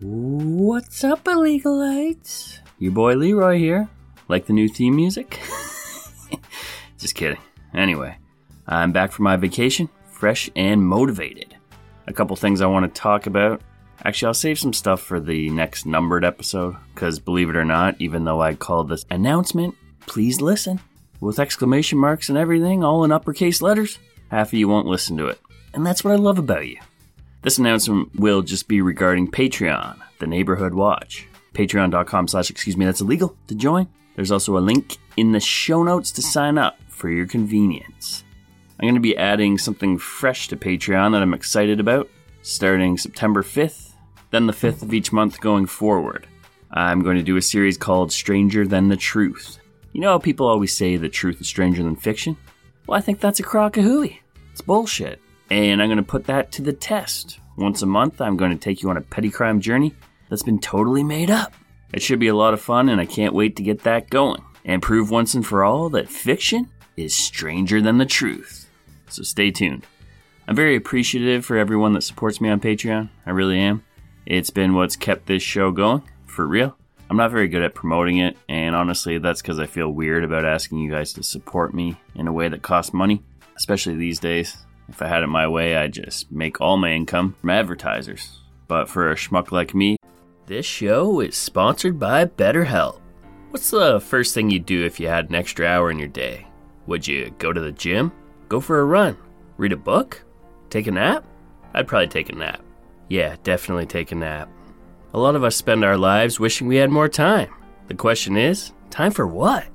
What's up, illegalites? Your boy Leroy here. Like the new theme music? Just kidding. Anyway, I'm back from my vacation, fresh and motivated. A couple things I want to talk about. Actually, I'll save some stuff for the next numbered episode, because believe it or not, even though I called this announcement, please listen, with exclamation marks and everything, all in uppercase letters, half of you won't listen to it. And that's what I love about you. This announcement will just be regarding Patreon, the Neighborhood Watch. Patreon.com slash excuse me, that's illegal to join. There's also a link in the show notes to sign up for your convenience. I'm going to be adding something fresh to Patreon that I'm excited about, starting September 5th, then the 5th of each month going forward. I'm going to do a series called Stranger Than the Truth. You know how people always say the truth is stranger than fiction? Well, I think that's a crock of hooey. It's bullshit. And I'm going to put that to the test. Once a month, I'm going to take you on a petty crime journey that's been totally made up. It should be a lot of fun, and I can't wait to get that going and prove once and for all that fiction is stranger than the truth. So stay tuned. I'm very appreciative for everyone that supports me on Patreon. I really am. It's been what's kept this show going, for real. I'm not very good at promoting it, and honestly, that's because I feel weird about asking you guys to support me in a way that costs money, especially these days. If I had it my way, I'd just make all my income from advertisers. But for a schmuck like me, this show is sponsored by BetterHelp. What's the first thing you'd do if you had an extra hour in your day? Would you go to the gym? Go for a run? Read a book? Take a nap? I'd probably take a nap. Yeah, definitely take a nap. A lot of us spend our lives wishing we had more time. The question is, time for what?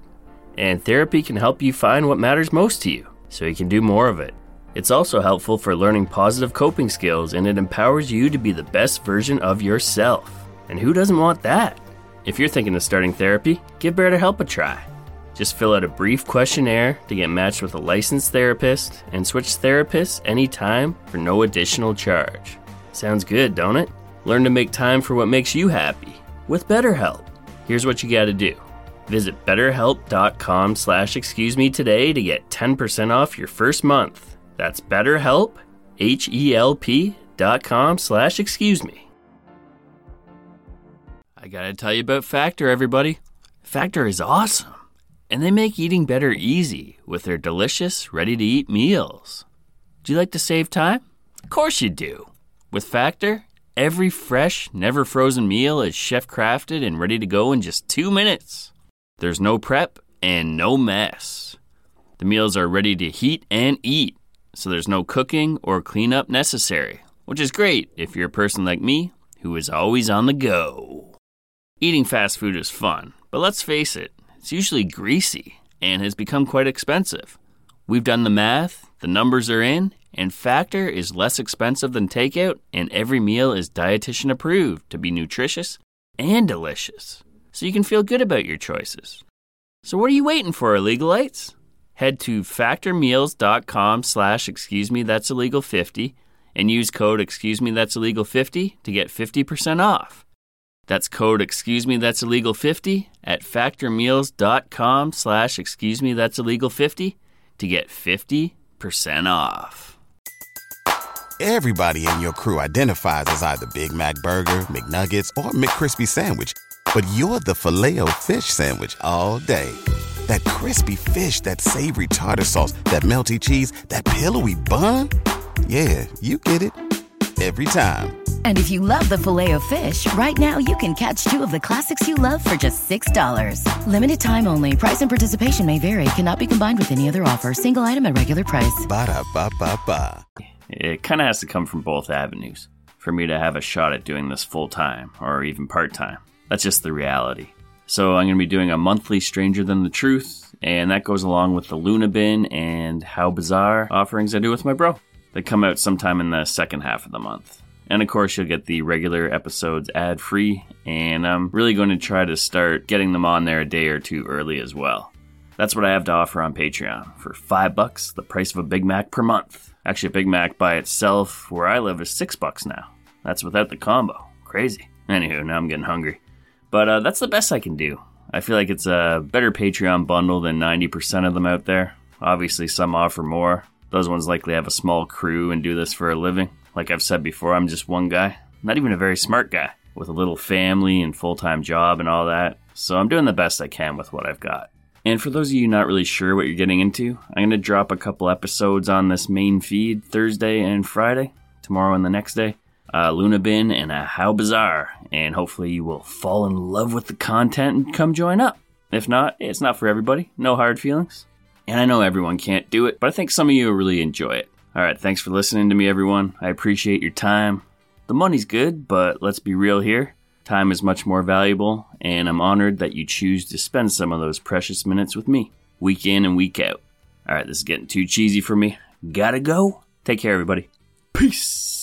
And therapy can help you find what matters most to you, so you can do more of it. It's also helpful for learning positive coping skills and it empowers you to be the best version of yourself. And who doesn't want that? If you're thinking of starting therapy, give BetterHelp a try. Just fill out a brief questionnaire to get matched with a licensed therapist and switch therapists anytime for no additional charge. Sounds good, don't it? Learn to make time for what makes you happy with BetterHelp. Here's what you got to do. Visit betterhelp.com slash excuse me today to get 10% off your first month. That's betterhelp, H-E-L-P dot com slash excuse me. I gotta tell you about Factor, everybody. Factor is awesome. And they make eating better easy with their delicious, ready to eat meals. Do you like to save time? Of course you do. With Factor, every fresh, never frozen meal is chef crafted and ready to go in just two minutes. There's no prep and no mess. The meals are ready to heat and eat, so there's no cooking or cleanup necessary, which is great if you're a person like me who is always on the go. Eating fast food is fun, but let's face it, it's usually greasy and has become quite expensive. We've done the math, the numbers are in, and Factor is less expensive than takeout, and every meal is dietitian approved to be nutritious and delicious, so you can feel good about your choices. So what are you waiting for, illegalites? Head to factormeals.com slash excuse me that's illegal 50 and use code excuse me that's illegal 50 to get 50% off. That's code excuse me that's illegal 50 at factormeals.com slash excuse me that's illegal 50 to get 50% off. Everybody in your crew identifies as either Big Mac Burger, McNuggets, or McCrispy Sandwich. But you're the filet o fish Sandwich all day. That crispy fish, that savory tartar sauce, that melty cheese, that pillowy bun. Yeah, you get it. Every time. And if you love the filet of fish, right now you can catch two of the classics you love for just $6. Limited time only. Price and participation may vary. Cannot be combined with any other offer. Single item at regular price. Ba da ba ba ba. It kind of has to come from both avenues for me to have a shot at doing this full time or even part time. That's just the reality. So I'm going to be doing a monthly Stranger Than the Truth, and that goes along with the Luna Bin and How Bizarre offerings I do with my bro. They come out sometime in the second half of the month. And of course, you'll get the regular episodes ad free, and I'm really going to try to start getting them on there a day or two early as well. That's what I have to offer on Patreon for five bucks, the price of a Big Mac per month. Actually, a Big Mac by itself, where I live, is six bucks now. That's without the combo. Crazy. Anywho, now I'm getting hungry. But uh, that's the best I can do. I feel like it's a better Patreon bundle than 90% of them out there. Obviously, some offer more. Those ones likely have a small crew and do this for a living. Like I've said before, I'm just one guy. Not even a very smart guy. with a little family and full time job and all that, so I'm doing the best I can with what I've got. And for those of you not really sure what you're getting into, I'm going to drop a couple episodes on this main feed Thursday and Friday, tomorrow and the next day. Uh, Luna Bin and a How Bizarre, and hopefully you will fall in love with the content and come join up. If not, it's not for everybody. No hard feelings. And I know everyone can't do it, but I think some of you will really enjoy it. Alright, thanks for listening to me, everyone. I appreciate your time. The money's good, but let's be real here. Time is much more valuable, and I'm honored that you choose to spend some of those precious minutes with me, week in and week out. Alright, this is getting too cheesy for me. Gotta go. Take care, everybody. Peace.